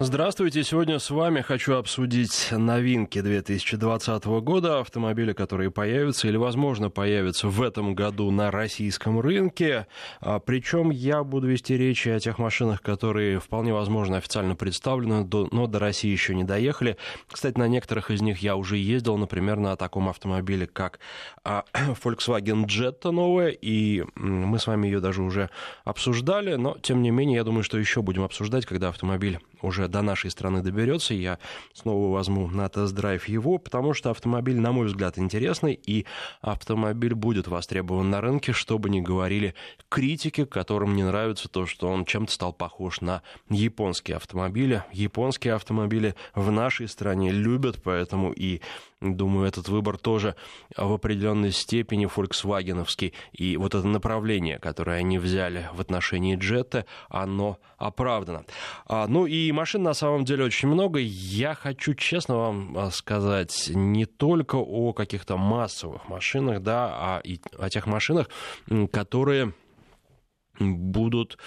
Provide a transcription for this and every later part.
Здравствуйте, сегодня с вами хочу обсудить новинки 2020 года, автомобили, которые появятся или, возможно, появятся в этом году на российском рынке. А, причем я буду вести речи о тех машинах, которые вполне возможно официально представлены, но до России еще не доехали. Кстати, на некоторых из них я уже ездил, например, на таком автомобиле, как а, Volkswagen Jetta новая, и мы с вами ее даже уже обсуждали, но, тем не менее, я думаю, что еще будем обсуждать, когда автомобиль уже до нашей страны доберется, я снова возьму на тест-драйв его, потому что автомобиль, на мой взгляд, интересный, и автомобиль будет востребован на рынке, чтобы не говорили критики, которым не нравится то, что он чем-то стал похож на японские автомобили. Японские автомобили в нашей стране любят, поэтому и Думаю, этот выбор тоже в определенной степени фольксвагеновский. И вот это направление, которое они взяли в отношении джета, оно оправдано. А, ну и машин на самом деле очень много. Я хочу честно вам а, сказать не только о каких-то массовых машинах, да, а и о тех машинах, которые будут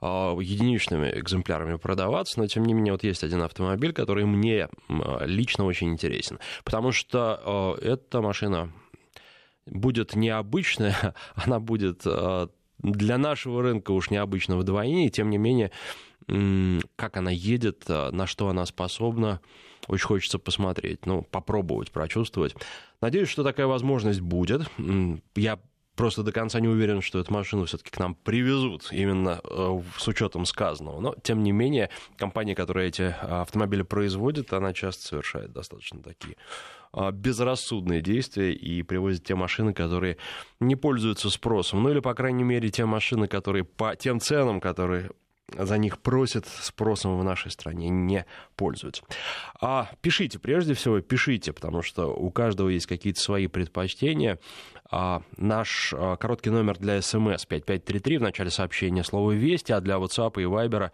э, единичными экземплярами продаваться, но тем не менее вот есть один автомобиль, который мне э, лично очень интересен, потому что э, эта машина будет необычная, она будет э, для нашего рынка уж необычно вдвойне, и тем не менее, как она едет, на что она способна, очень хочется посмотреть, ну, попробовать, прочувствовать. Надеюсь, что такая возможность будет. Я просто до конца не уверен, что эту машину все-таки к нам привезут именно э, с учетом сказанного. Но, тем не менее, компания, которая эти автомобили производит, она часто совершает достаточно такие безрассудные действия и привозит те машины, которые не пользуются спросом. Ну или, по крайней мере, те машины, которые по тем ценам, которые за них просят, спросом в нашей стране не пользуются. А пишите, прежде всего, пишите, потому что у каждого есть какие-то свои предпочтения. А, наш а, короткий номер для СМС 5533 в начале сообщения слово «Вести», а для WhatsApp и Viber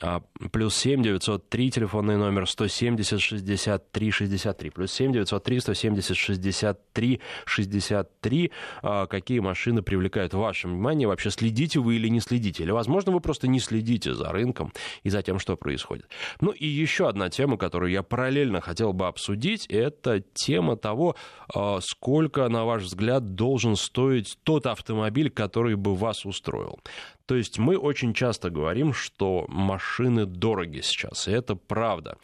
а, плюс 7 903 телефонный номер 170 63 63 плюс 7 903 170 63 63 какие машины привлекают ваше внимание? Вообще следите вы или не следите? Или возможно вы просто не следите за рынком и за тем что происходит? Ну и еще одна тема которую я параллельно хотел бы обсудить это тема того сколько на ваш взгляд должен стоить тот автомобиль, который бы вас устроил. То есть мы очень часто говорим, что машины дороги сейчас, и это правда.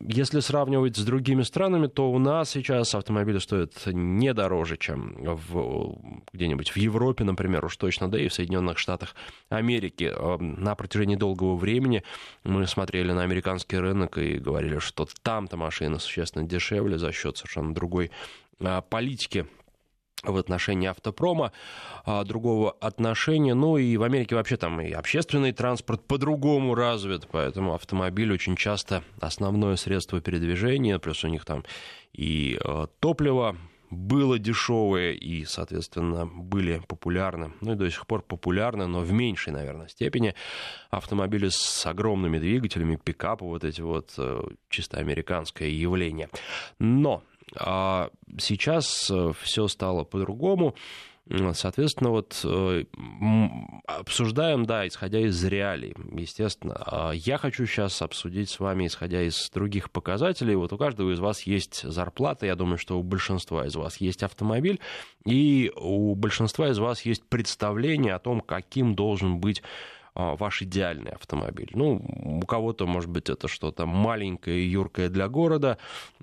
Если сравнивать с другими странами, то у нас сейчас автомобили стоят не дороже, чем в, где-нибудь в Европе, например, уж точно, да и в Соединенных Штатах Америки. На протяжении долгого времени мы смотрели на американский рынок и говорили, что там-то машины существенно дешевле за счет совершенно другой а, политики в отношении автопрома, а, другого отношения. Ну и в Америке вообще там и общественный транспорт по-другому развит, поэтому автомобиль очень часто основное средство передвижения, плюс у них там и а, топливо было дешевое и, соответственно, были популярны, ну и до сих пор популярны, но в меньшей, наверное, степени автомобили с огромными двигателями, пикапы, вот эти вот э, чисто американское явление. Но а сейчас э, все стало по-другому. Соответственно, вот э, обсуждаем, да, исходя из реалий, естественно. А я хочу сейчас обсудить с вами, исходя из других показателей. Вот у каждого из вас есть зарплата, я думаю, что у большинства из вас есть автомобиль, и у большинства из вас есть представление о том, каким должен быть ваш идеальный автомобиль. Ну, у кого-то, может быть, это что-то маленькое и юркое для города,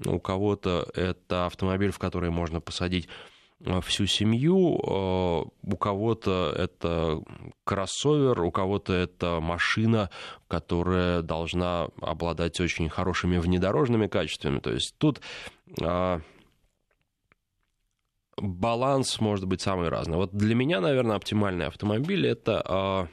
у кого-то это автомобиль, в который можно посадить а, всю семью, а, у кого-то это кроссовер, у кого-то это машина, которая должна обладать очень хорошими внедорожными качествами. То есть тут баланс может быть самый разный. Вот для меня, наверное, оптимальный автомобиль это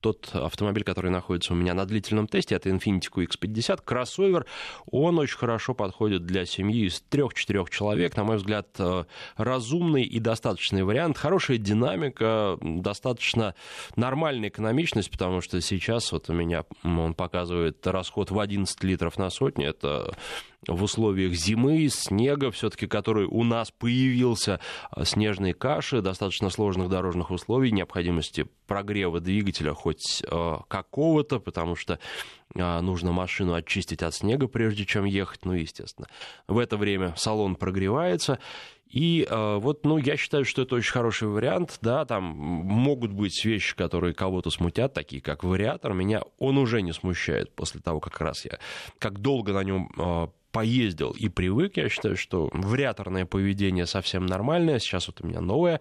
тот автомобиль, который находится у меня на длительном тесте, это Infiniti QX50, кроссовер, он очень хорошо подходит для семьи из трех-четырех человек, на мой взгляд, э, разумный и достаточный вариант, хорошая динамика, достаточно нормальная экономичность, потому что сейчас вот у меня он показывает расход в 11 литров на сотню, это в условиях зимы, снега, все-таки который у нас появился, снежной каши, достаточно сложных дорожных условий, необходимости прогрева двигателя хоть какого-то, потому что нужно машину очистить от снега, прежде чем ехать, ну, естественно. В это время салон прогревается, и вот, ну, я считаю, что это очень хороший вариант, да, там могут быть вещи, которые кого-то смутят, такие как вариатор, меня он уже не смущает после того, как раз я, как долго на нем поездил и привык, я считаю, что вариаторное поведение совсем нормальное. Сейчас вот у меня новая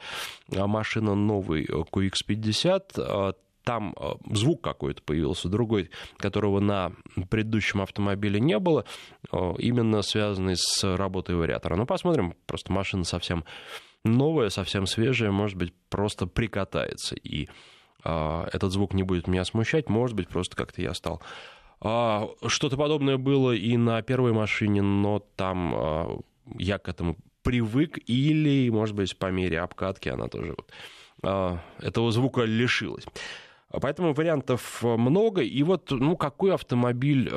а, машина, новый QX50, там э, звук какой-то появился, другой, которого на предыдущем автомобиле не было, э, именно связанный с работой вариатора. Ну, посмотрим, просто машина совсем новая, совсем свежая, может быть, просто прикатается, и э, этот звук не будет меня смущать, может быть, просто как-то я стал а, что-то подобное было и на первой машине, но там я к этому привык, или, может быть, по мере обкатки она тоже вот, этого звука лишилась. Поэтому вариантов много. И вот, ну, какой автомобиль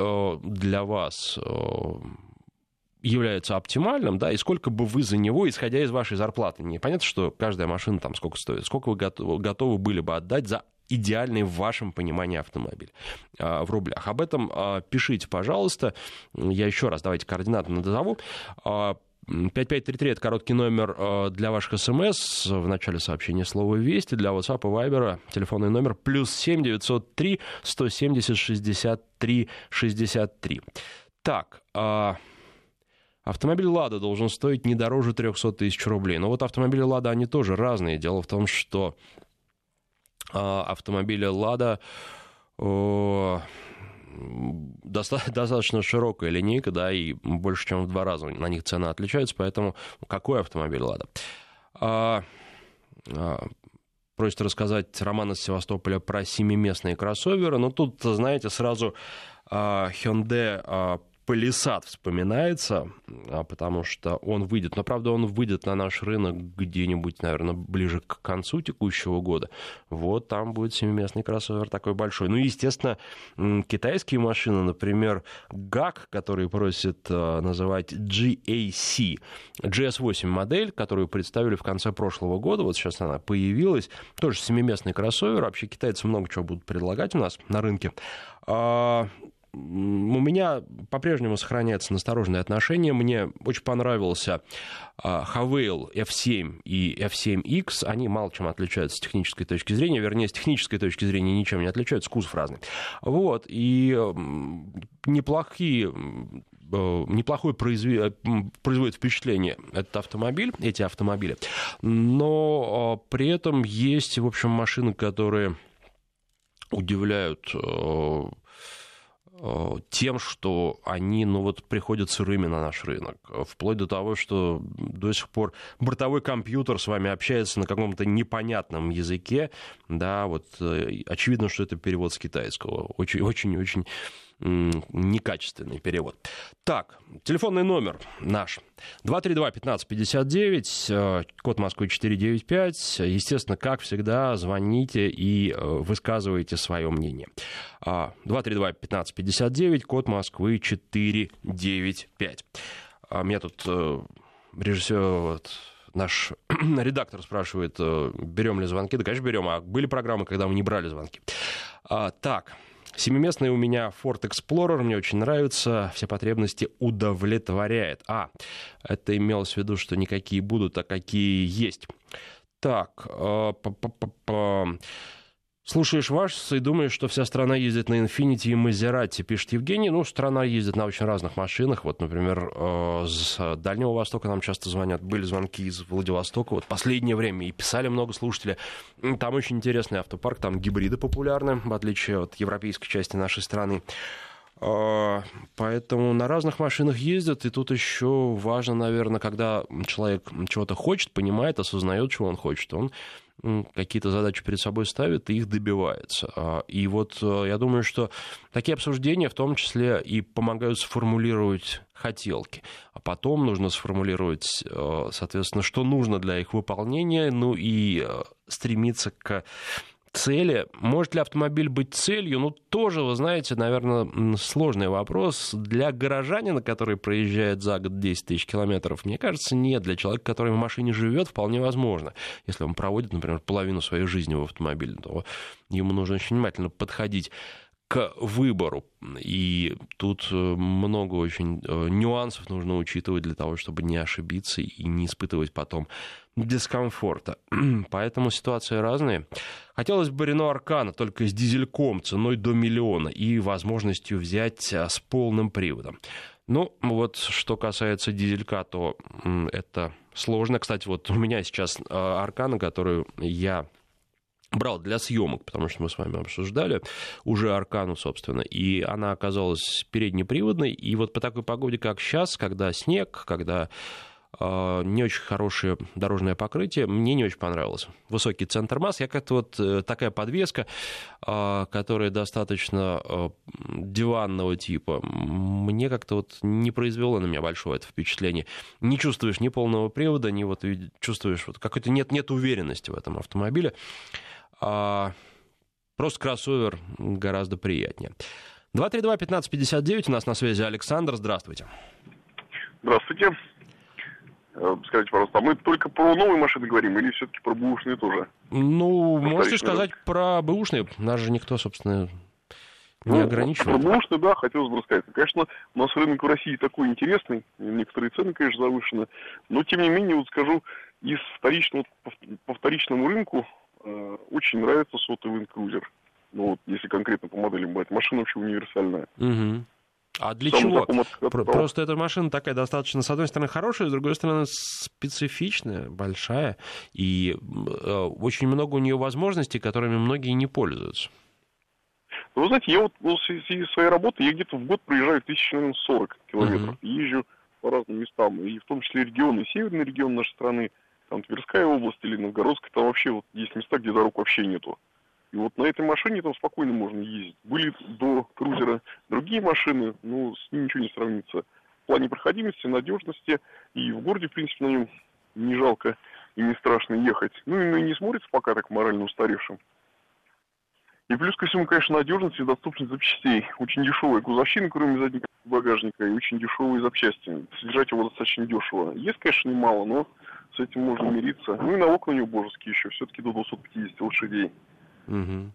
для вас является оптимальным, да, и сколько бы вы за него, исходя из вашей зарплаты, не понятно, что каждая машина там сколько стоит, сколько вы готовы, готовы были бы отдать за идеальный в вашем понимании автомобиль в рублях. Об этом пишите, пожалуйста. Я еще раз давайте координаты назову. 5533 это короткий номер для ваших смс. В начале сообщения слово «Вести». Для WhatsApp и Viber телефонный номер плюс 7 903 170 63 63. Так, а, Автомобиль «Лада» должен стоить не дороже 300 тысяч рублей. Но вот автомобили «Лада», они тоже разные. Дело в том, что а, автомобили «Лада» достаточно широкая линейка, да, и больше, чем в два раза на них цена отличается, поэтому какой автомобиль «Лада»? А, а, просит рассказать Роман из Севастополя про семиместные кроссоверы, но тут, знаете, сразу а, Hyundai Палисад вспоминается, а, потому что он выйдет. Но, правда, он выйдет на наш рынок где-нибудь, наверное, ближе к концу текущего года. Вот там будет семиместный кроссовер такой большой. Ну, естественно, китайские машины, например, GAC, который просит а, называть GAC, GS8 модель, которую представили в конце прошлого года, вот сейчас она появилась, тоже семиместный кроссовер. Вообще китайцы много чего будут предлагать у нас на рынке. А, у меня по-прежнему сохраняется настороженное отношение. Мне очень понравился Havail F7 и F7X. Они мало чем отличаются с технической точки зрения. Вернее, с технической точки зрения ничем не отличаются. Кузов разный. Вот. И неплохие э, неплохое производит впечатление этот автомобиль, эти автомобили. Но при этом есть, в общем, машины, которые удивляют э, Э, тем, что они, ну вот, приходят сырыми на наш рынок. Вплоть до того, что до сих пор бортовой компьютер с вами общается на каком-то непонятном языке, да, вот э, очевидно, что это перевод с китайского. Очень-очень-очень некачественный перевод. Так, телефонный номер наш. 232-1559, э, код Москвы 495. Естественно, как всегда, звоните и э, высказывайте свое мнение. 232-1559, а, код Москвы 495. А, меня тут э, режиссер вот, наш редактор спрашивает, берем ли звонки. Да, конечно, берем. А были программы, когда мы не брали звонки. А, так, Семиместный у меня Ford Explorer, мне очень нравится, все потребности удовлетворяет. А, это имелось в виду, что никакие будут, а какие есть. Так, э, Слушаешь вас и думаешь, что вся страна ездит на Infiniti и Maserati, пишет Евгений. Ну, страна ездит на очень разных машинах. Вот, например, э, с Дальнего Востока нам часто звонят. Были звонки из Владивостока. Вот последнее время и писали много слушателей. Там очень интересный автопарк, там гибриды популярны, в отличие от европейской части нашей страны. Э, поэтому на разных машинах ездят, и тут еще важно, наверное, когда человек чего-то хочет, понимает, осознает, чего он хочет, он какие-то задачи перед собой ставит и их добивается. А, и вот э, я думаю, что такие обсуждения в том числе и помогают сформулировать хотелки. А потом нужно сформулировать, э, соответственно, что нужно для их выполнения, ну и э, стремиться к цели. Может ли автомобиль быть целью? Ну, тоже, вы знаете, наверное, сложный вопрос. Для горожанина, который проезжает за год 10 тысяч километров, мне кажется, нет. Для человека, который в машине живет, вполне возможно. Если он проводит, например, половину своей жизни в автомобиле, то ему нужно очень внимательно подходить к выбору. И тут э, много очень э, нюансов нужно учитывать для того, чтобы не ошибиться и не испытывать потом дискомфорта. Поэтому ситуации разные. Хотелось бы Рено Аркана только с дизельком ценой до миллиона и возможностью взять а, с полным приводом. Ну, вот что касается дизелька, то это сложно. Кстати, вот у меня сейчас а, Аркана, которую я брал для съемок, потому что мы с вами обсуждали уже Аркану, собственно, и она оказалась переднеприводной, и вот по такой погоде, как сейчас, когда снег, когда а, не очень хорошее дорожное покрытие, мне не очень понравилось. Высокий центр масс, я как-то вот э, такая подвеска, а, которая достаточно а, диванного типа, мне как-то вот не произвело на меня большое это впечатление. Не чувствуешь ни полного привода, ни вот чувствуешь вот какой-то нет, нет уверенности в этом автомобиле. Просто кроссовер гораздо приятнее. 232-1559, у нас на связи Александр, здравствуйте. Здравствуйте. Э, скажите, пожалуйста, а мы только про новые машины говорим или все-таки про бэушные тоже? Ну, можете сказать про бэушные. Нас же никто, собственно, не ну, ограничивает. Про бэушные, да, хотелось бы рассказать. Конечно, у нас рынок в России такой интересный, некоторые цены, конечно, завышены, но, тем не менее, вот скажу, из вторичного, по вторичному рынку очень нравится сотовый Land Ну, вот, если конкретно по моделям брать. Машина вообще универсальная. Угу. А для Сам чего? Просто эта машина такая достаточно, с одной стороны, хорошая, с другой стороны, специфичная, большая, и э, очень много у нее возможностей, которыми многие не пользуются. Вы знаете, я вот в связи своей работы, я где-то в год проезжаю тысяч, наверное, 40 километров. Uh-huh. Езжу по разным местам, и в том числе регионы, северный регион нашей страны, там Тверская область или Новгородская, там вообще вот есть места, где дорог вообще нету. И вот на этой машине там спокойно можно ездить. Были до крузера другие машины, но с ним ничего не сравнится. В плане проходимости, надежности и в городе, в принципе, на нем не жалко и не страшно ехать. Ну и не смотрится пока так морально устаревшим. И плюс ко всему, конечно, надежность и доступность запчастей. Очень дешевая кузовщина, кроме заднего багажника, и очень дешевые запчасти. Содержать его достаточно дешево. Есть, конечно, немало, но с этим можно мириться. Ну и на окна у него божеские еще, все-таки до 250 лошадей. Угу.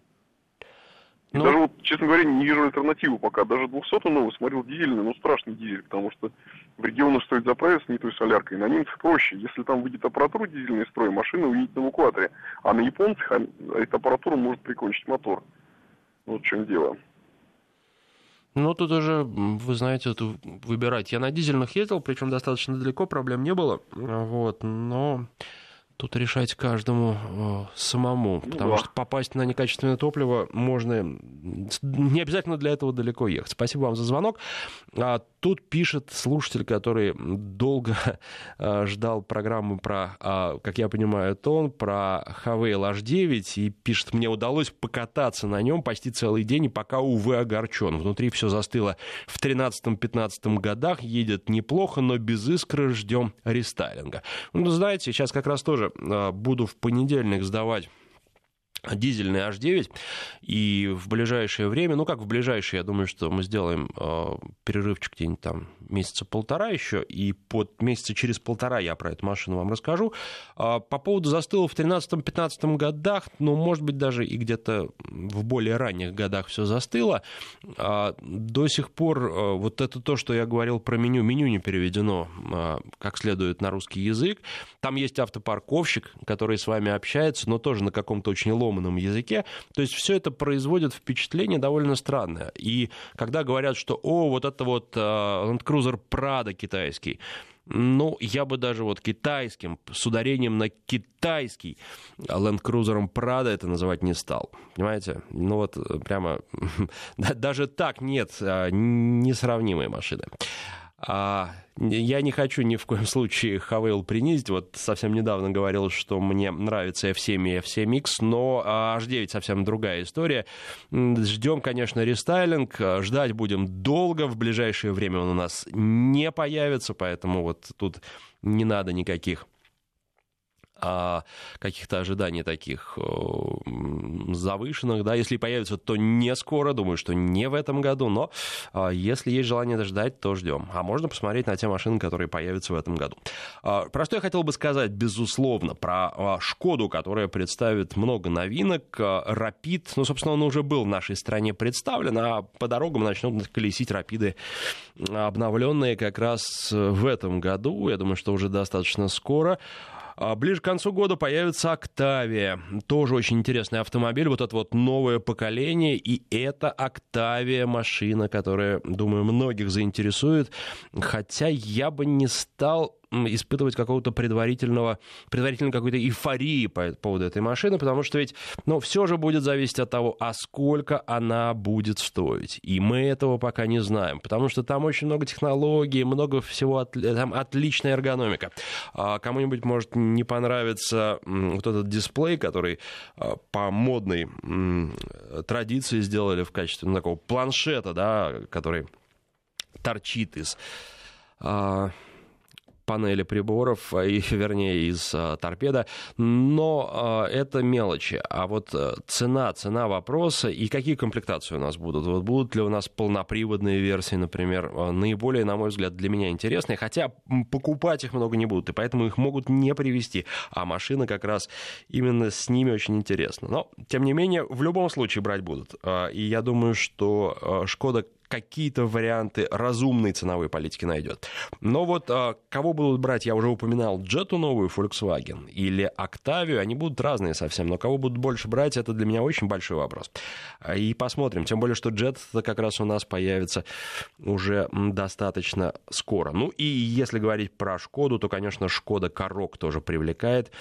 Ну... Даже вот, честно говоря, не вижу альтернативу пока. Даже 200 новый смотрел дизельный, но страшный дизель, потому что в регионах стоит заправиться не той соляркой. На немцах проще. Если там выйдет аппаратура дизельный строй, машина уедет на эвакуаторе. А на японцах а, эта аппаратура может прикончить мотор. Вот в чем дело. Ну, тут уже, вы знаете, тут выбирать. Я на дизельных ездил, причем достаточно далеко, проблем не было. Вот, но Тут решать каждому э, самому, ну, потому да. что попасть на некачественное топливо можно не обязательно для этого далеко ехать. Спасибо вам за звонок. А, тут пишет слушатель, который долго э, ждал программу про, э, как я понимаю, это он, про Havail H9, и пишет, мне удалось покататься на нем почти целый день, и пока, увы, огорчен. Внутри все застыло в 13-15 годах, едет неплохо, но без искры ждем рестайлинга. Ну, знаете, сейчас как раз тоже Э, буду в понедельник сдавать дизельный H9, и в ближайшее время, ну как в ближайшее, я думаю, что мы сделаем э, перерывчик где-нибудь там месяца полтора еще, и под месяца через полтора я про эту машину вам расскажу. Э, по поводу застыла в 13-15 годах, ну, может быть, даже и где-то в более ранних годах все застыло. Э, до сих пор э, вот это то, что я говорил про меню, меню не переведено э, как следует на русский язык. Там есть автопарковщик, который с вами общается, но тоже на каком-то очень ломаном ломаном языке. То есть все это производит впечатление довольно странное. И когда говорят, что, о, вот это вот uh, Land Cruiser Prado китайский, ну, я бы даже вот китайским, с ударением на китайский Land Cruiser Prado это называть не стал. Понимаете? Ну вот э, прямо даже так нет а, несравнимые машины. А, я не хочу ни в коем случае Хавейл принизить. Вот совсем недавно говорил, что мне нравится F7 и F7X, но H9 совсем другая история. Ждем, конечно, рестайлинг. Ждать будем долго. В ближайшее время он у нас не появится, поэтому вот тут не надо никаких а, каких-то ожиданий таких завышенных, да, если появится, то не скоро, думаю, что не в этом году, но а, если есть желание дождать, то ждем. А можно посмотреть на те машины, которые появятся в этом году. А, про что я хотел бы сказать, безусловно, про Шкоду, которая представит много новинок, Рапид, ну, собственно, он уже был в нашей стране представлен, а по дорогам начнут колесить Рапиды обновленные как раз в этом году, я думаю, что уже достаточно скоро. А ближе к концу года появится Октавия. Тоже очень интересный автомобиль. Вот это вот новое поколение. И это Октавия машина, которая, думаю, многих заинтересует. Хотя я бы не стал испытывать какого-то предварительного, предварительной какой-то эйфории по поводу этой машины, потому что ведь, ну, все же будет зависеть от того, а сколько она будет стоить. И мы этого пока не знаем, потому что там очень много технологий, много всего, там отличная эргономика. А кому-нибудь может не понравиться вот этот дисплей, который а, по модной традиции сделали в качестве ну, такого планшета, да, который торчит из а, панели приборов, а, и, вернее, из а, торпеда, но а, это мелочи. А вот цена, цена вопроса и какие комплектации у нас будут? Вот будут ли у нас полноприводные версии, например, наиболее, на мой взгляд, для меня интересные, хотя покупать их много не будут, и поэтому их могут не привезти, а машина как раз именно с ними очень интересна. Но, тем не менее, в любом случае брать будут. И я думаю, что Шкода какие-то варианты разумной ценовой политики найдет. Но вот а, кого будут брать, я уже упоминал, Джету новую Volkswagen или Октавию, они будут разные совсем, но кого будут больше брать, это для меня очень большой вопрос. И посмотрим, тем более, что Джет как раз у нас появится уже достаточно скоро. Ну и если говорить про Шкоду, то, конечно, Шкода Корок тоже привлекает.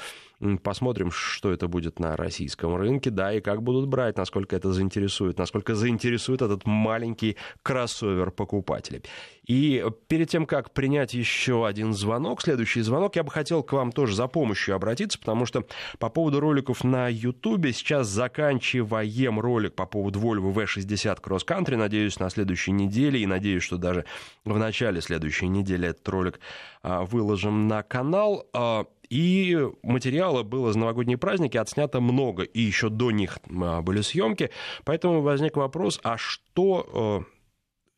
Посмотрим, что это будет на российском рынке, да, и как будут брать, насколько это заинтересует, насколько заинтересует этот маленький кроссовер покупателей. И перед тем, как принять еще один звонок, следующий звонок, я бы хотел к вам тоже за помощью обратиться, потому что по поводу роликов на YouTube сейчас заканчиваем ролик по поводу Volvo V60 Cross Country. Надеюсь, на следующей неделе, и надеюсь, что даже в начале следующей недели этот ролик а, выложим на канал. А, и материала было за новогодние праздники отснято много, и еще до них а, были съемки. Поэтому возник вопрос, а что э,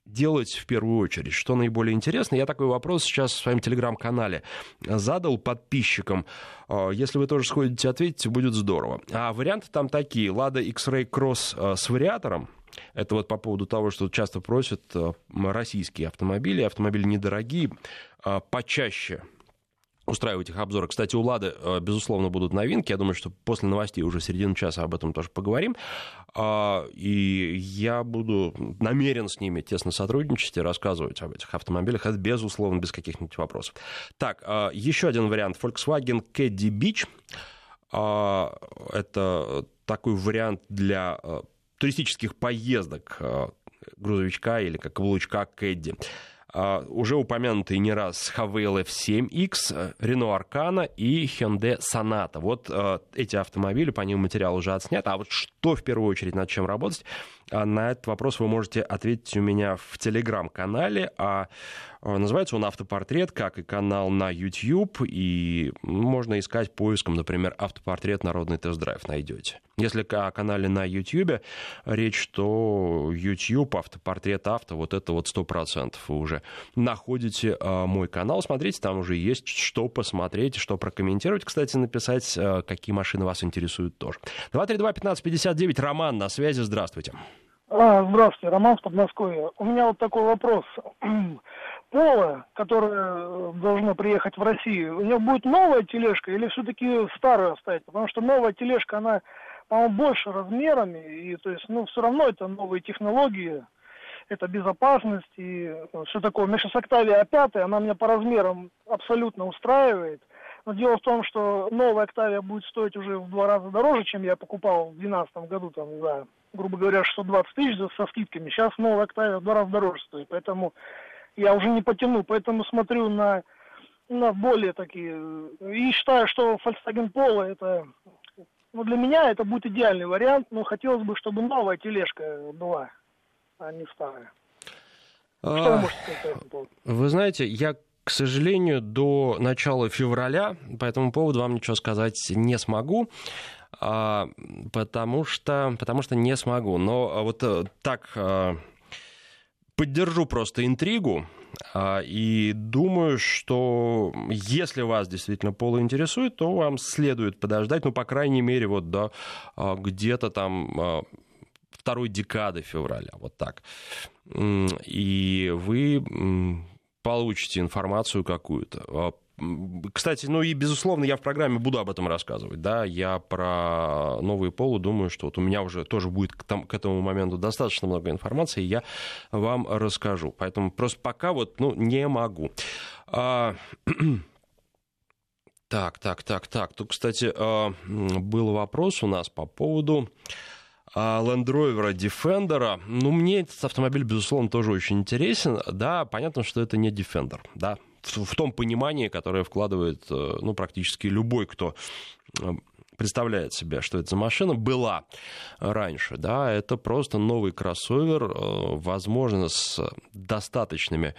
делать в первую очередь? Что наиболее интересно? Я такой вопрос сейчас в своем телеграм-канале задал подписчикам. Э, если вы тоже сходите ответить, будет здорово. А варианты там такие. Lada X-Ray Cross э, с вариатором, это вот по поводу того, что часто просят российские автомобили, автомобили недорогие, почаще устраивать их обзоры. Кстати, у Лады, э, безусловно, будут новинки. Я думаю, что после новостей уже середину часа об этом тоже поговорим. А, и я буду намерен с ними тесно сотрудничать и рассказывать об этих автомобилях. Это, безусловно, без каких-нибудь вопросов. Так, а, еще один вариант. Volkswagen Caddy Beach. А, это такой вариант для э, туристических поездок э, грузовичка или как каблучка Кэдди. А, уже упомянутый не раз Havail F7X, Renault Arcana и Hyundai Sonata. Вот а, эти автомобили, по ним материал уже отснят. А вот что в первую очередь, над чем работать, а на этот вопрос вы можете ответить у меня в телеграм-канале. А Э, называется он «Автопортрет», как и канал на YouTube, и можно искать поиском, например, «Автопортрет. Народный тест-драйв» найдете. Если о канале на YouTube речь, то YouTube, «Автопортрет авто», вот это вот 100% вы уже находите э, мой канал. Смотрите, там уже есть что посмотреть, что прокомментировать. Кстати, написать, э, какие машины вас интересуют тоже. 232-1559, Роман на связи, здравствуйте. А, здравствуйте, Роман с Подмосковья. У меня вот такой вопрос. Пола, которая э, должна приехать в Россию, у нее будет новая тележка или все-таки старую оставить? Потому что новая тележка, она, по-моему, больше размерами, и то есть, ну, все равно это новые технологии, это безопасность и э, все такое. У меня сейчас Октавия 5, она меня по размерам абсолютно устраивает. Но дело в том, что новая Октавия будет стоить уже в два раза дороже, чем я покупал в 2012 году, там, знаю, грубо говоря, 620 тысяч со скидками. Сейчас новая Октавия в два раза дороже стоит. Поэтому я уже не потяну, поэтому смотрю на, на более такие... И считаю, что Volkswagen Polo это... Ну, для меня это будет идеальный вариант, но хотелось бы, чтобы новая тележка была, а не старая. Что а, вы можете сказать по? Вы знаете, я к сожалению, до начала февраля по этому поводу вам ничего сказать не смогу. А, потому что, потому что не смогу. Но вот э, так э, поддержу просто интригу. А, и думаю, что если вас действительно поло интересует, то вам следует подождать, ну, по крайней мере, вот до а, где-то там второй декады февраля, вот так. И вы получите информацию какую-то. Кстати, ну и, безусловно, я в программе буду об этом рассказывать. Да, я про новые полы думаю, что вот у меня уже тоже будет к, там, к этому моменту достаточно много информации, и я вам расскажу. Поэтому просто пока вот, ну, не могу. А... Так, так, так, так. Тут, кстати, а, был вопрос у нас по поводу а, Land Rover Defender. Ну, мне этот автомобиль, безусловно, тоже очень интересен. Да, понятно, что это не Defender, да, в том понимании, которое вкладывает э, ну, практически любой, кто э, представляет себе, что это за машина, была раньше. Да, это просто новый кроссовер, э, возможно, с достаточными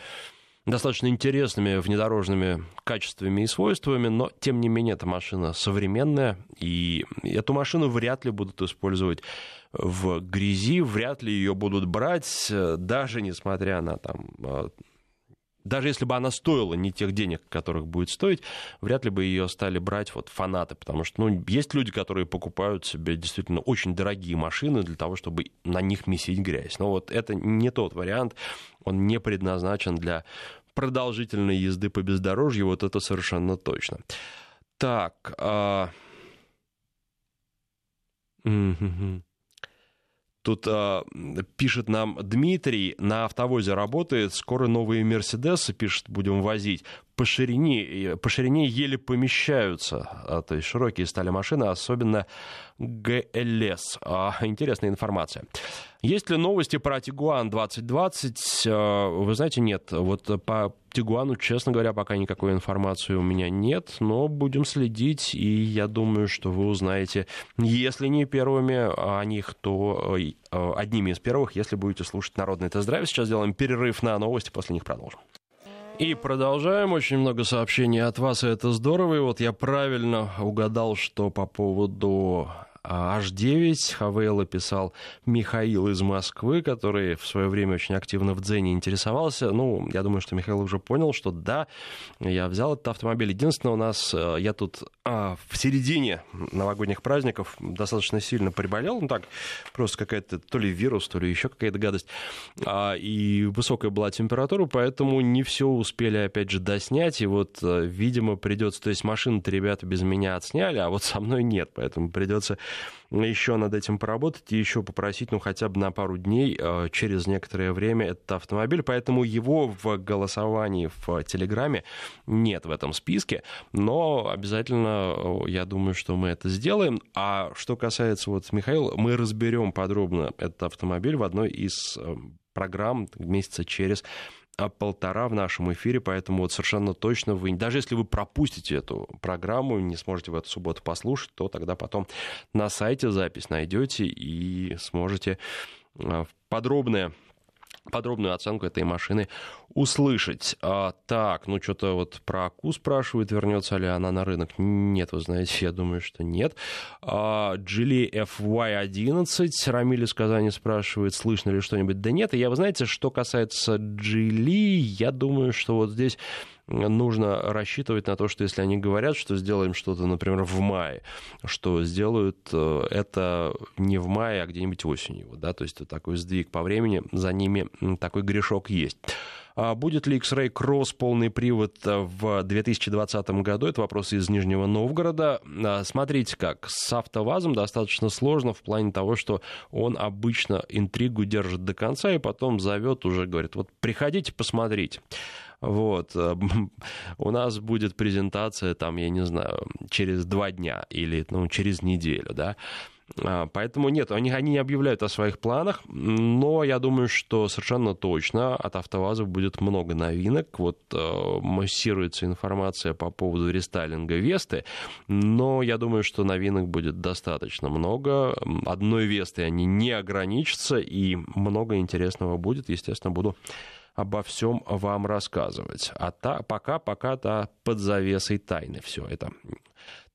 достаточно интересными внедорожными качествами и свойствами, но, тем не менее, эта машина современная, и эту машину вряд ли будут использовать в грязи, вряд ли ее будут брать, даже несмотря на там, даже если бы она стоила не тех денег, которых будет стоить, вряд ли бы ее стали брать вот фанаты, потому что ну, есть люди, которые покупают себе действительно очень дорогие машины для того, чтобы на них месить грязь. Но вот это не тот вариант, он не предназначен для продолжительной езды по бездорожью, вот это совершенно точно. Так. А... Тут э, пишет нам Дмитрий, на автовозе работает, скоро новые Мерседесы, пишет, будем возить. По ширине, по ширине еле помещаются, а, то есть широкие стали машины, особенно ГЛС. А, интересная информация. Есть ли новости про Тигуан 2020? А, вы знаете, нет. Вот по Тигуану, честно говоря, пока никакой информации у меня нет, но будем следить, и я думаю, что вы узнаете, если не первыми о них, то э, одними из первых, если будете слушать «Народный тест-драйв». Сейчас сделаем перерыв на новости, после них продолжим. И продолжаем. Очень много сообщений от вас, и это здорово. И вот я правильно угадал, что по поводу H9 Хавейла писал Михаил из Москвы, который в свое время очень активно в Дзене интересовался. Ну, я думаю, что Михаил уже понял, что да, я взял этот автомобиль. Единственное, у нас э, я тут а, в середине новогодних праздников достаточно сильно приболел. Ну так, просто какая-то то ли вирус, то ли еще какая-то гадость. А, и высокая была температура, поэтому не все успели, опять же, доснять. И вот, э, видимо, придется... То есть машины-то ребята без меня отсняли, а вот со мной нет. Поэтому придется еще над этим поработать и еще попросить, ну, хотя бы на пару дней э, через некоторое время этот автомобиль. Поэтому его в голосовании в Телеграме нет в этом списке, но обязательно, э, я думаю, что мы это сделаем. А что касается вот Михаила, мы разберем подробно этот автомобиль в одной из э, программ месяца через полтора в нашем эфире, поэтому вот совершенно точно вы, даже если вы пропустите эту программу, не сможете в эту субботу послушать, то тогда потом на сайте запись найдете и сможете а, подробное подробную оценку этой машины услышать. А, так, ну что-то вот про АКУ спрашивают, вернется ли она на рынок. Нет, вы знаете, я думаю, что нет. А, Geely FY11, Рамиль из Казани спрашивает, слышно ли что-нибудь. Да нет, и я, вы знаете, что касается Geely, я думаю, что вот здесь нужно рассчитывать на то, что если они говорят, что сделаем что-то, например, в мае, что сделают э, это не в мае, а где-нибудь осенью. Да? То есть такой сдвиг по времени, за ними такой грешок есть. А будет ли X-Ray Cross полный привод в 2020 году? Это вопрос из Нижнего Новгорода. А, смотрите как, с АвтоВАЗом достаточно сложно в плане того, что он обычно интригу держит до конца и потом зовет уже, говорит, вот приходите, посмотрите. Вот. У нас будет презентация, там, я не знаю, через два дня или ну, через неделю, да. А, поэтому нет, они, они не объявляют о своих планах, но я думаю, что совершенно точно от АвтоВАЗа будет много новинок. Вот э, массируется информация по поводу рестайлинга Весты, но я думаю, что новинок будет достаточно много. Одной Весты они не ограничатся, и много интересного будет. Естественно, буду обо всем вам рассказывать. А та, пока, пока-то под завесой тайны все это.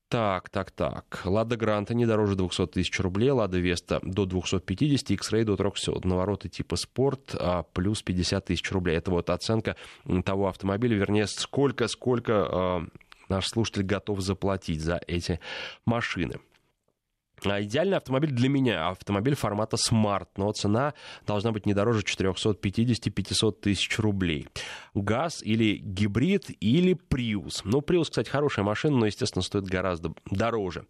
Так, так, так. Лада Гранта не дороже 200 тысяч рублей, Лада Веста до 250, X-Ray до 300. Навороты типа спорт а, плюс 50 тысяч рублей. Это вот оценка того автомобиля, вернее, сколько, сколько а, наш слушатель готов заплатить за эти машины. А идеальный автомобиль для меня автомобиль формата Smart, но цена должна быть не дороже 450-500 тысяч рублей. Газ или гибрид или Prius. Ну, Prius, кстати, хорошая машина, но, естественно, стоит гораздо дороже.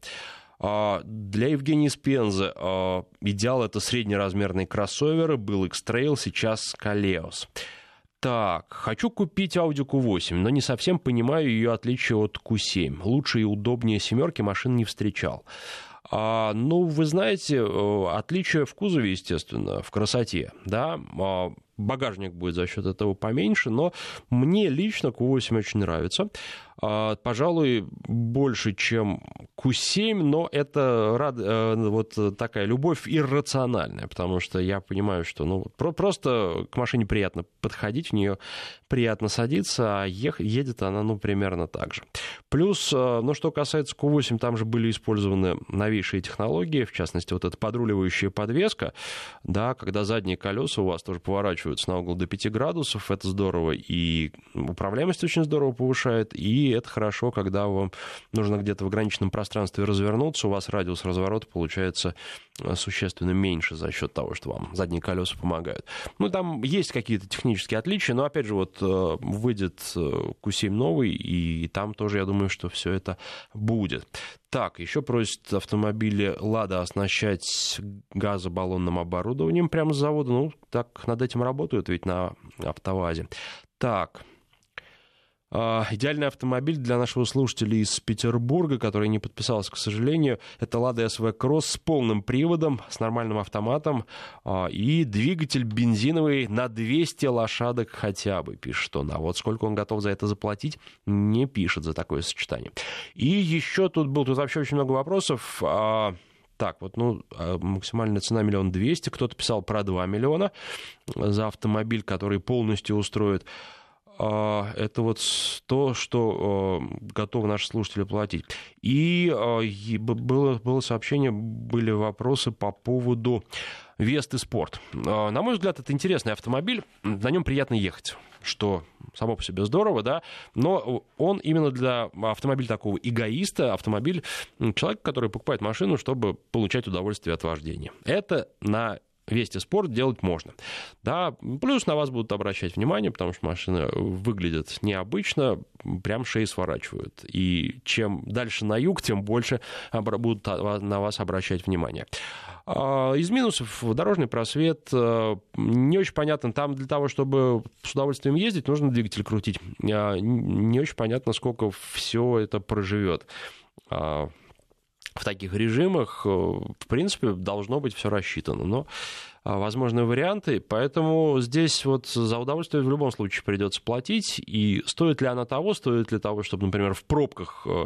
А, для Евгении Спензы а, идеал это среднеразмерные кроссоверы, был X-Trail, сейчас Калеос. Так, хочу купить Audi Q8, но не совсем понимаю ее отличие от Q7. Лучше и удобнее семерки машин не встречал. А, ну, вы знаете, э, отличие в кузове, естественно, в красоте, да, а, багажник будет за счет этого поменьше, но мне лично Q8 очень нравится. А, пожалуй, больше, чем Q7, но это рад, э, вот такая любовь иррациональная, потому что я понимаю, что ну, просто к машине приятно подходить, в нее приятно садиться, а едет она ну, примерно так же. Плюс, э, ну, что касается Q8, там же были использованы новейшие технологии, в частности, вот эта подруливающая подвеска, да, когда задние колеса у вас тоже поворачиваются на угол до 5 градусов, это здорово, и управляемость очень здорово повышает, и это хорошо, когда вам нужно где-то в ограниченном пространстве развернуться, у вас радиус разворота получается э, существенно меньше за счет того, что вам задние колеса помогают. Ну, там есть какие-то технические отличия, но, опять же, вот э, выйдет Q7 э, новый, и там тоже, я думаю, что все это будет. Так, еще просят автомобили «Лада» оснащать газобаллонным оборудованием прямо с завода. Ну, так над этим работают ведь на автовазе. Так, идеальный автомобиль для нашего слушателя из Петербурга, который не подписался, к сожалению, это Lada SV Cross с полным приводом, с нормальным автоматом а, и двигатель бензиновый на 200 лошадок хотя бы, пишет он. А вот сколько он готов за это заплатить, не пишет за такое сочетание. И еще тут был, тут вообще очень много вопросов. А, так, вот, ну, максимальная цена миллион двести. Кто-то писал про 2 миллиона за автомобиль, который полностью устроит. А, это вот то, что а, готовы наши слушатели платить. И а, было, было сообщение, были вопросы по поводу Весты Спорт. На мой взгляд, это интересный автомобиль, на нем приятно ехать что само по себе здорово, да, но он именно для автомобиля такого эгоиста, автомобиль человека, который покупает машину, чтобы получать удовольствие от вождения. Это на Вести спорт делать можно. Да, плюс на вас будут обращать внимание, потому что машины выглядят необычно, прям шеи сворачивают. И чем дальше на юг, тем больше будут на вас обращать внимание. А, из минусов дорожный просвет э, не очень понятно. Там для того, чтобы с удовольствием ездить, нужно двигатель крутить. А, не очень понятно, сколько все это проживет а, в таких режимах, э, в принципе, должно быть все рассчитано. Но возможные варианты, поэтому здесь вот за удовольствие в любом случае придется платить, и стоит ли она того, стоит ли того, чтобы, например, в пробках э,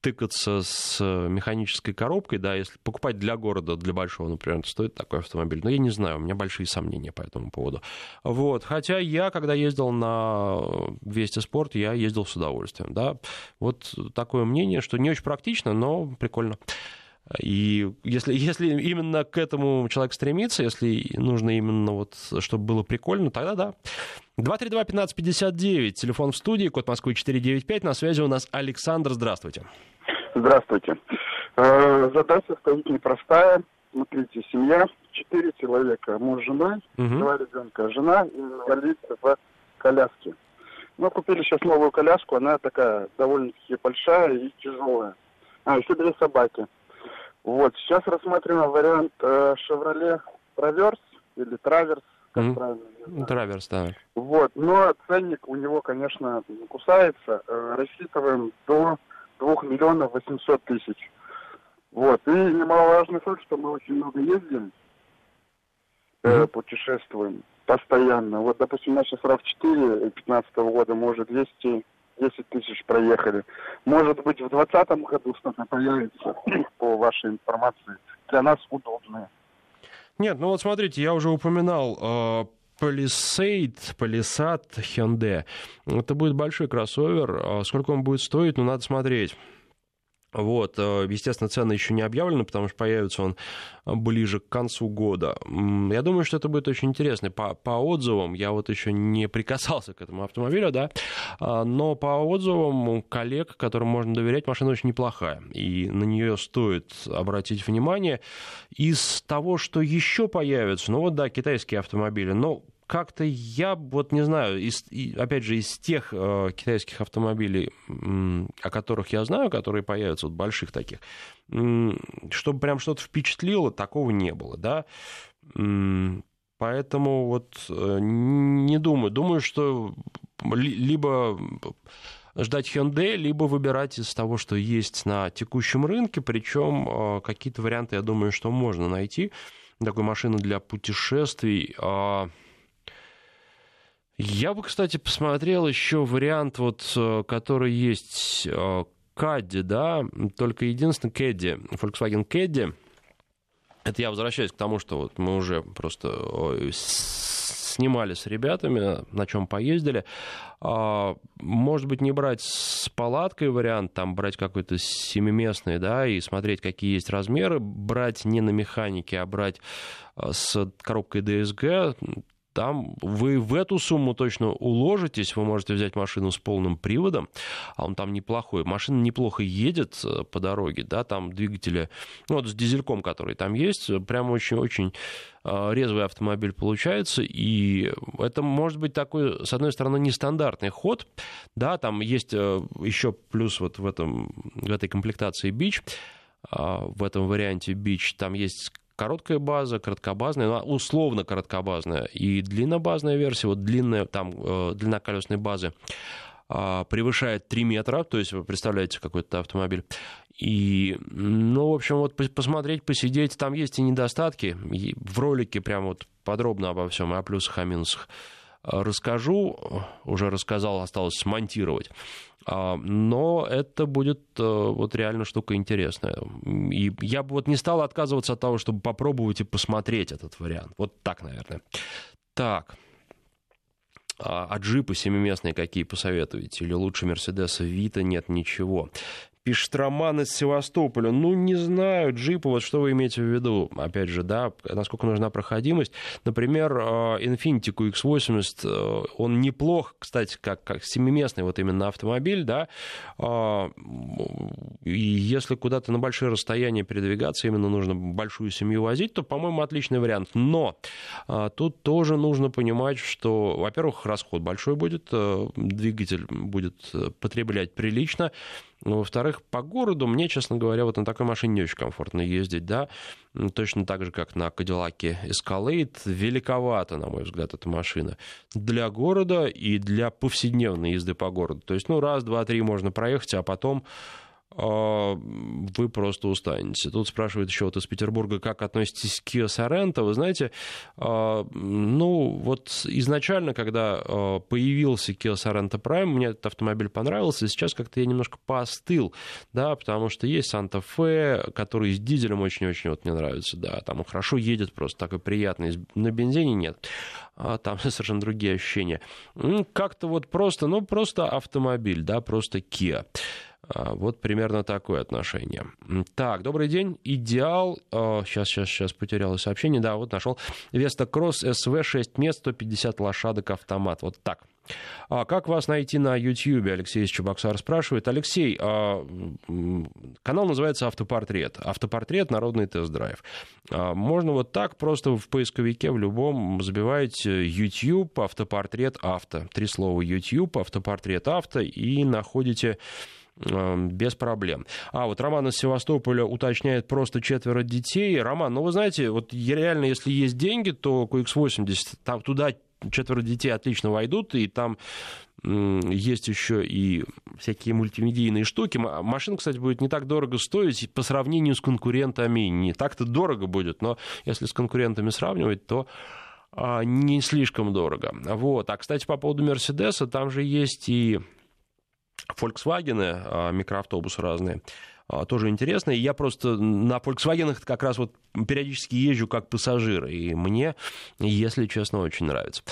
тыкаться с механической коробкой, да, если покупать для города, для большого, например, стоит такой автомобиль. Но я не знаю, у меня большие сомнения по этому поводу. Вот. Хотя я, когда ездил на Вести Спорт, я ездил с удовольствием, да. Вот такое мнение, что не очень практично, но прикольно. И если, если именно к этому человек стремится, если нужно именно вот, чтобы было прикольно, тогда да. 232-1559, телефон в студии, код Москвы 495, на связи у нас Александр, здравствуйте. Здравствуйте. Э, задача стоит непростая. Смотрите, семья, четыре человека, муж, жена, угу. два ребенка. Жена инвалид в коляске. Мы купили сейчас новую коляску, она такая довольно-таки большая и тяжелая. А, еще две собаки. Вот, сейчас рассматриваем вариант Chevrolet э, Traverse или Traverse, как mm-hmm. правильно. Траверс, да. Вот, но ценник у него, конечно, кусается. Э, рассчитываем до 2 миллионов 800 тысяч. Вот, и немаловажный факт, что мы очень много ездим, mm-hmm. э, путешествуем постоянно. Вот, допустим, у нас сейчас RAV4 2015 года, может, 200 10 тысяч проехали. Может быть, в 2020 году что-то появится, по вашей информации, для нас удобное. Нет, ну вот смотрите, я уже упоминал, э, Palisade, Palisade Hyundai. Это будет большой кроссовер. А сколько он будет стоить, ну, надо смотреть. Вот, э, естественно, цены еще не объявлены, потому что появится он ближе к концу года. Я думаю, что это будет очень интересно. По, по отзывам, я вот еще не прикасался к этому автомобилю, да, а, но по отзывам коллег, которым можно доверять, машина очень неплохая, и на нее стоит обратить внимание. Из того, что еще появится, ну вот, да, китайские автомобили, но как-то я вот не знаю, из, опять же, из тех э, китайских автомобилей, о которых я знаю, которые появятся, вот больших таких, чтобы прям что-то впечатлило, такого не было, да. Поэтому вот э, не думаю. Думаю, что либо ждать Hyundai, либо выбирать из того, что есть на текущем рынке. Причем э, какие-то варианты, я думаю, что можно найти. Такой машины для путешествий. А, я бы, кстати, посмотрел еще вариант, вот, э, который есть Кадди, да, только единственное Кэдди, Volkswagen Кэдди, это я возвращаюсь к тому, что вот мы уже просто снимали с ребятами, на чем поездили. А, может быть, не брать с палаткой вариант, там брать какой-то семиместный, да, и смотреть, какие есть размеры, брать не на механике, а брать с коробкой DSG, там вы в эту сумму точно уложитесь, вы можете взять машину с полным приводом, а он там неплохой. Машина неплохо едет э, по дороге, да, там двигатели, ну вот с дизельком, который там есть, прям очень-очень э, резвый автомобиль получается, и это может быть такой, с одной стороны, нестандартный ход, да, там есть э, еще плюс вот в, этом, в этой комплектации бич, в этом варианте бич, там есть короткая база, короткобазная, ну, условно короткобазная и длиннобазная версия. Вот длинная, там, э, длина колесной базы а, превышает 3 метра, то есть вы представляете какой-то автомобиль. И, ну, в общем, вот посмотреть, посидеть, там есть и недостатки. И в ролике прям вот подробно обо всем, и о плюсах, и о минусах расскажу. Уже рассказал, осталось смонтировать. А, но это будет э, вот реально штука интересная. И я бы вот не стал отказываться от того, чтобы попробовать и посмотреть этот вариант. Вот так, наверное. Так. А, а джипы семиместные какие посоветуете? Или лучше Мерседеса Вита нет ничего? Пишет Роман из Севастополя. Ну, не знаю, джипы, вот что вы имеете в виду? Опять же, да, насколько нужна проходимость. Например, э, Infiniti QX80, э, он неплох, кстати, как, как семиместный вот именно автомобиль, да, а, и если куда-то на большие расстояния передвигаться, именно нужно большую семью возить, то, по-моему, отличный вариант. Но тут тоже нужно понимать, что, во-первых, расход большой будет, э, двигатель будет потреблять прилично, но, во-вторых, по городу мне, честно говоря, вот на такой машине не очень комфортно ездить, да. Точно так же, как на Кадиллаке Escalade. Великовата, на мой взгляд, эта машина. Для города и для повседневной езды по городу. То есть, ну, раз, два, три можно проехать, а потом вы просто устанете. Тут спрашивают еще вот из Петербурга, как относитесь к Kia Sorento. Вы знаете, а, ну, вот изначально, когда а, появился Kia Sorento Prime, мне этот автомобиль понравился, и сейчас как-то я немножко поостыл, да, потому что есть Santa Fe, который с дизелем очень-очень вот мне нравится, да, там он хорошо едет просто, такой приятный, на бензине нет, а там совершенно другие ощущения. Как-то вот просто, ну, просто автомобиль, да, просто Kia. А, вот примерно такое отношение. Так, добрый день. Идеал. Сейчас, сейчас, сейчас потерялось сообщение. Да, вот нашел. Веста Кросс СВ 6 мест, 150 лошадок автомат. Вот так. А как вас найти на YouTube? Алексей из Чебоксар спрашивает. Алексей, а, канал называется «Автопортрет». «Автопортрет. Народный тест-драйв». А, можно вот так просто в поисковике в любом забивать YouTube «Автопортрет авто». Три слова YouTube «Автопортрет авто» и находите без проблем. А вот Роман из Севастополя уточняет просто четверо детей. Роман, ну вы знаете, вот реально, если есть деньги, то QX80, там туда четверо детей отлично войдут, и там есть еще и всякие мультимедийные штуки. Машина, кстати, будет не так дорого стоить по сравнению с конкурентами. Не так-то дорого будет, но если с конкурентами сравнивать, то а, не слишком дорого. Вот. А, кстати, по поводу Мерседеса, там же есть и Volkswagen, а, микроавтобусы разные. а, тоже интересно. И я просто на Volkswagen как раз вот периодически езжу как пассажир, и мне, если честно, очень нравится.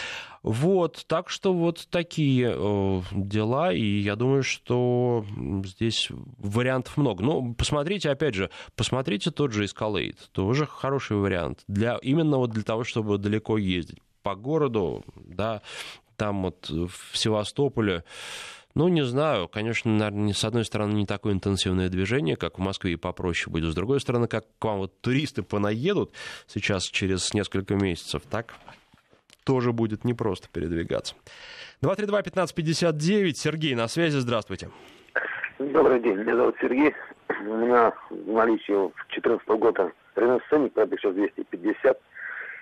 Вот, так что вот такие э, дела, и я думаю, что здесь вариантов много. Ну, посмотрите, опять же, посмотрите тот же Escalade, тоже хороший вариант, для, именно вот для того, чтобы далеко ездить по городу, да, там вот в Севастополе, ну, не знаю, конечно, наверное, с одной стороны, не такое интенсивное движение, как в Москве, и попроще будет. С другой стороны, как к вам вот туристы понаедут сейчас через несколько месяцев, так тоже будет непросто передвигаться. 232-1559, Сергей на связи, здравствуйте. Добрый день, меня зовут Сергей. У меня в наличии в 2014 года Рено Сценик, пробег сейчас 250.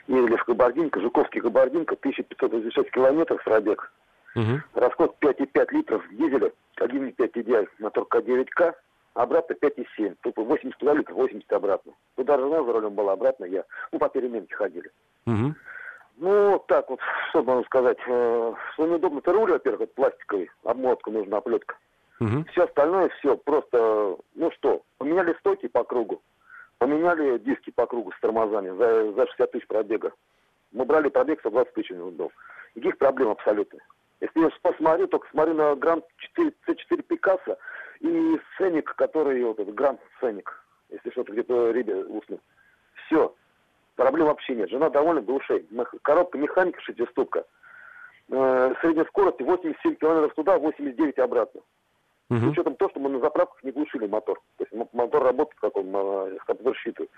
Ездили в Кабардинка, Жуковский Кабардинка, 1586 километров пробег. Угу. Расход 5,5 литров дизеля, 1,5 идеаль, мотор К9К, обратно 5,7. Тут 80 туда литров, 80 обратно. Туда жена за рулем была, обратно я. Ну, по переменке ходили. Угу. Ну, вот так вот, что могу сказать. Э, что неудобно, это руль, во-первых, это пластиковый, обмотка нужна, оплетка. Угу. Все остальное, все, просто, ну что, поменяли стойки по кругу, поменяли диски по кругу с тормозами за, за 60 тысяч пробега. Мы брали пробег 120 тысяч у него был. Никаких проблем абсолютно. Если я посмотрю, только смотрю на Гранд 4, C4 Пикассо и Сценик, который вот этот Гранд Сценик, если что-то где-то ребя уснут. Все. Проблем вообще нет. Жена довольна до ушей. Коробка механика шестиступка. Э, средняя скорость 87 км туда, 89 обратно. Угу. С учетом того, что мы на заправках не глушили мотор. То есть мотор работает, как он э, компьютер считывает.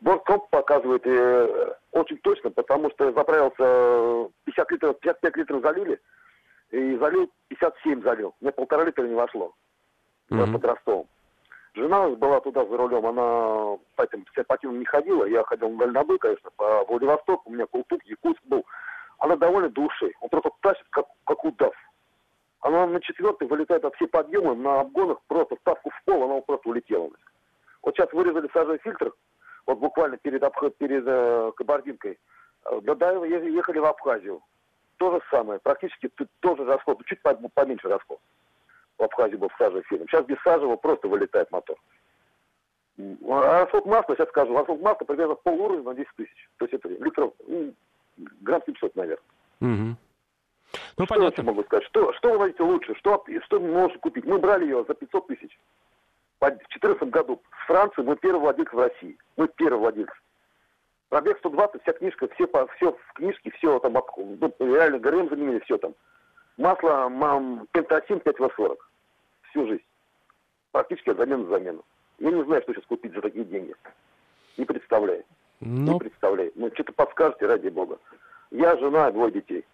Борткомп показывает э, очень точно, потому что заправился 50 литров, 55 литров залили, и залил 57 залил. Мне полтора литра не вошло. Mm-hmm. Под Ростовом. Жена была туда за рулем, она по этим сепатинам не ходила, я ходил на дальнобой, конечно, по Владивостоку, у меня Култук, Якутск был. Она довольно души, он просто тащит, как, как удав. Она на четвертый вылетает от все подъемы, на обгонах просто ставку в пол, она просто улетела. Вот сейчас вырезали сажей фильтр, вот буквально перед, обход, перед э, Кабардинкой. Э, до, до ехали в Абхазию. То же самое, практически тоже расход, чуть поменьше расход в Абхазии был сажевый фильм. Сейчас без сажевого просто вылетает мотор. А расход масла, сейчас скажу, расход масла примерно пол уровня на 10 тысяч. То есть это литров, ну, грамм 700, наверное. Угу. Ну, что понятно. я могу сказать? Что, что вы найдете лучше? Что, что можно купить? Мы брали ее за 500 тысяч. В 2014 году с Франции мы первый владелец в России. Мы первый владелец. Пробег 120, вся книжка, все, все в книжке, все там, ну, реально ГРМ заменили, все там. Масло мам, пентасин 5В40 всю жизнь. Практически от замены на замену. Я не знаю, что сейчас купить за такие деньги. Не представляю. Но... Не представляю. Ну, что-то подскажете, ради бога. Я жена, двое детей.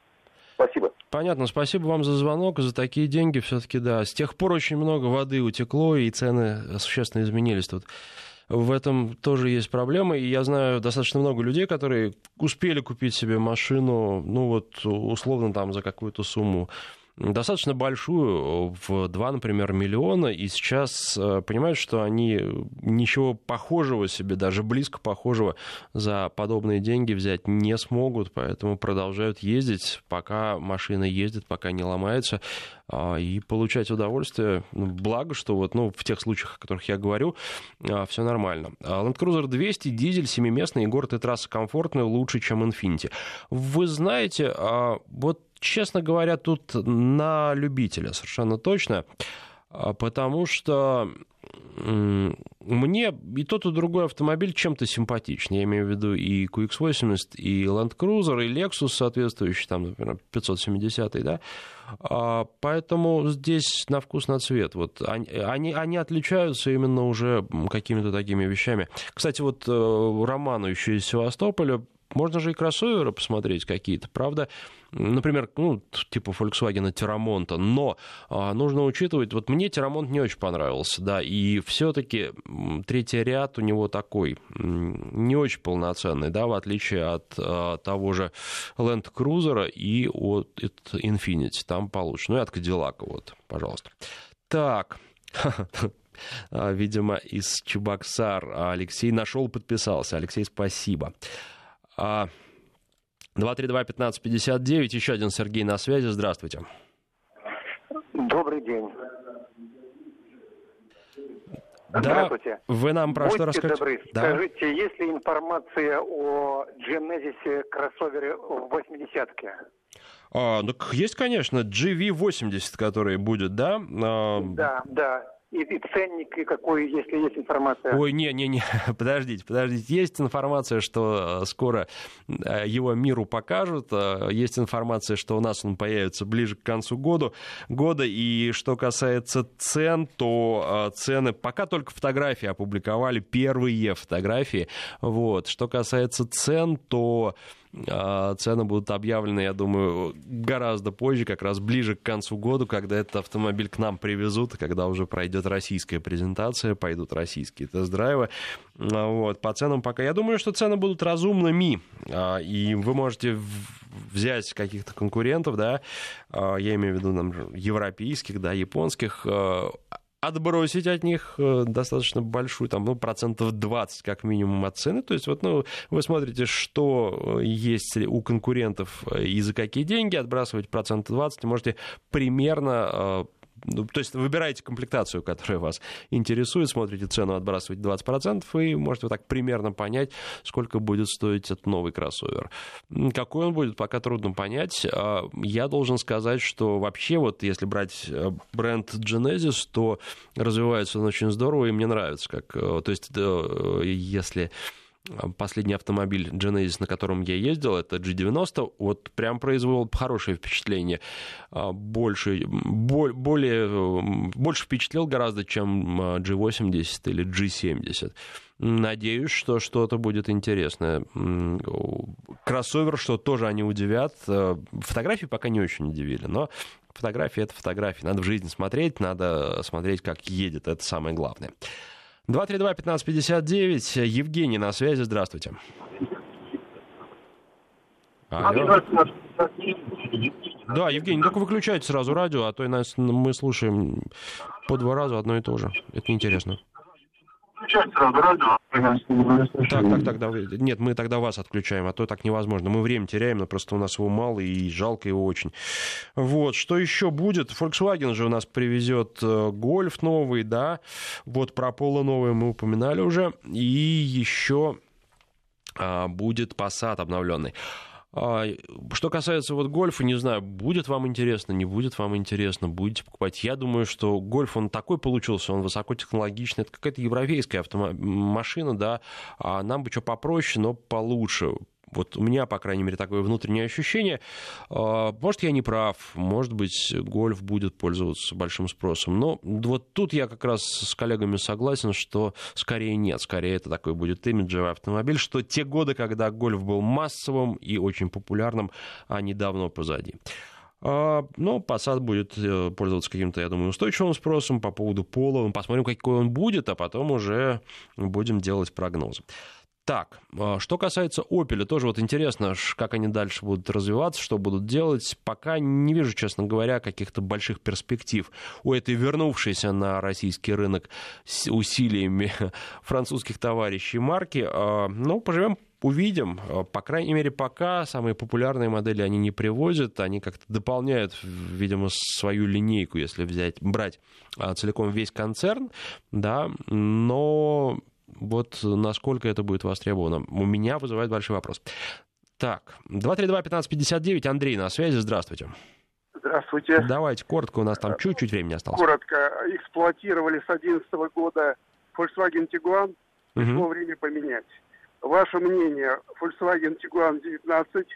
Спасибо. Понятно, спасибо вам за звонок, за такие деньги все-таки, да. С тех пор очень много воды утекло, и цены существенно изменились тут. В этом тоже есть проблемы, и я знаю достаточно много людей, которые успели купить себе машину, ну вот условно там за какую-то сумму достаточно большую, в 2, например, миллиона, и сейчас э, понимают, что они ничего похожего себе, даже близко похожего за подобные деньги взять не смогут, поэтому продолжают ездить, пока машина ездит, пока не ломается, а, и получать удовольствие. Ну, благо, что вот, ну, в тех случаях, о которых я говорю, а, все нормально. Land Cruiser 200, дизель, семиместный, и город и трасса комфортные, лучше, чем Infiniti. Вы знаете, а, вот честно говоря, тут на любителя совершенно точно, а, потому что мне и тот, и другой автомобиль чем-то симпатичнее. Я имею в виду и QX80, и Land Cruiser, и Lexus соответствующий, там, например, 570, да. А, поэтому здесь на вкус, на цвет. Вот они, они, они отличаются именно уже какими-то такими вещами. Кстати, вот э, Роману еще из Севастополя можно же и кроссоверы посмотреть какие-то, правда? Например, ну, типа Volkswagen Terramonta, но а, нужно учитывать, вот мне Terramont не очень понравился, да, и все-таки третий ряд у него такой, не очень полноценный, да, в отличие от а, того же Land Cruiser и от, от Infiniti, там получше, ну и от Cadillac, вот, пожалуйста. Так, а, видимо, из Чебоксар Алексей нашел, подписался. Алексей, спасибо. 232-1559, еще один Сергей на связи, здравствуйте. Добрый день. Да, вы нам про Будьте что расскажете? добры, да. скажите, есть ли информация о Genesis кроссовере в 80-ке? А, ну, есть, конечно, GV80, который будет, да? А... Да, да. И, и ценник, и какой, если есть информация. Ой, не-не-не, подождите, подождите. Есть информация, что э, скоро э, его миру покажут. Э, есть информация, что у нас он появится ближе к концу года. года. И что касается цен, то цены... Пока только фотографии опубликовали, первые фотографии. Вот. Что касается цен, то цены будут объявлены, я думаю, гораздо позже, как раз ближе к концу года, когда этот автомобиль к нам привезут, когда уже пройдет российская презентация, пойдут российские тест-драйвы. А, вот. По ценам пока... Я думаю, что цены будут разумными, а, и вы можете взять каких-то конкурентов, да, я имею в виду там, европейских, да, японских, отбросить от них э, достаточно большую, там, ну, процентов 20 как минимум от цены. То есть вот, ну, вы смотрите, что э, есть у конкурентов э, и за какие деньги, отбрасывать процентов 20, можете примерно то есть выбираете комплектацию, которая вас интересует, смотрите цену, отбрасываете 20%, и можете вот так примерно понять, сколько будет стоить этот новый кроссовер. Какой он будет, пока трудно понять. А, я должен сказать, что вообще вот если брать э, бренд Genesis, то развивается он очень здорово, и мне нравится. Как, э, то есть э, если последний автомобиль Genesis, на котором я ездил, это G90, вот прям произвел хорошее впечатление. А, больше, более, больше впечатлил гораздо, чем G80 или G70. Надеюсь, что что-то будет интересное. Кроссовер, что тоже они удивят. Э, фотографии пока не очень удивили, но фотографии — это фотографии. Надо в жизни смотреть, надо смотреть, как едет. Это самое главное. 232-1559. Евгений на связи. Здравствуйте. Алло. Да, Евгений, только выключайте сразу радио, а то нас мы слушаем по два раза одно и то же. Это неинтересно отключать сразу радио. Так, так, так, да, нет, мы тогда вас отключаем, а то так невозможно. Мы время теряем, но просто у нас его мало и жалко его очень. Вот, что еще будет? Volkswagen же у нас привезет э, гольф новый, да, вот про Поло новый мы упоминали уже, и еще а, будет Passat обновленный. А, что касается вот гольфа, не знаю, будет вам интересно, не будет вам интересно, будете покупать. Я думаю, что гольф, он такой получился, он высокотехнологичный, это какая-то европейская автомашина, да, а нам бы что попроще, но получше вот у меня, по крайней мере, такое внутреннее ощущение. А, может, я не прав, может быть, гольф будет пользоваться большим спросом. Но вот тут я как раз с коллегами согласен, что скорее нет, скорее это такой будет имиджевый автомобиль, что те годы, когда гольф был массовым и очень популярным, они давно позади. А, но Passat будет э, пользоваться каким-то, я думаю, устойчивым спросом по поводу пола. Мы посмотрим, какой он будет, а потом уже будем делать прогнозы. Так, а, что касается Opel, тоже вот интересно, как они дальше будут развиваться, что будут делать. Пока не вижу, честно говоря, каких-то больших перспектив у этой вернувшейся на российский рынок с усилиями французских товарищей марки. А, ну, поживем увидим. А, по крайней мере, пока самые популярные модели они не привозят, они как-то дополняют, видимо, свою линейку, если взять, брать целиком весь концерн, да, но вот насколько это будет востребовано, у меня вызывает большой вопрос. Так, 232-1559, Андрей на связи, здравствуйте. Здравствуйте. Давайте, коротко, у нас там чуть-чуть времени осталось. Коротко, эксплуатировали с 2011 года Volkswagen Tiguan, пришло угу. время поменять. Ваше мнение, Volkswagen Tiguan 19,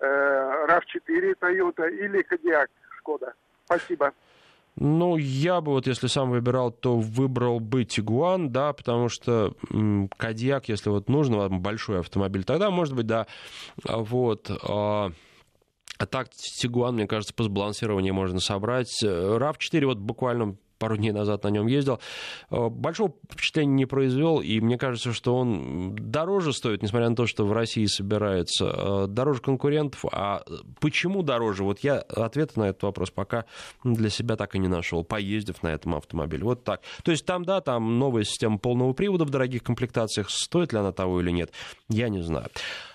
э, RAV4 Toyota или Kodiaq Шкода? Спасибо. Ну, я бы вот, если сам выбирал, то выбрал бы Тигуан, да, потому что Кадьяк, если вот нужно вам большой автомобиль, тогда, может быть, да, а вот... А, а так, Тигуан, мне кажется, по сбалансированию можно собрать. RAV4 вот буквально пару дней назад на нем ездил. Э, большого впечатления не произвел, и мне кажется, что он дороже стоит, несмотря на то, что в России собирается, э, дороже конкурентов. А почему дороже? Вот я ответа на этот вопрос пока для себя так и не нашел, поездив на этом автомобиле. Вот так. То есть там, да, там новая система полного привода в дорогих комплектациях. Стоит ли она того или нет, я не знаю.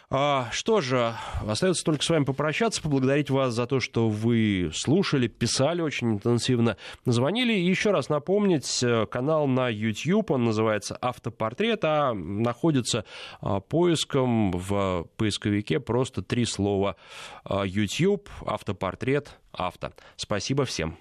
А, что же, остается только с вами попрощаться, поблагодарить вас за то, что вы слушали, писали очень интенсивно, звонили. И еще раз напомнить, э, канал на YouTube, он называется «Автопортрет», а находится а, поиском в поисковике просто три слова а, YouTube, «Автопортрет», «Авто». Спасибо всем.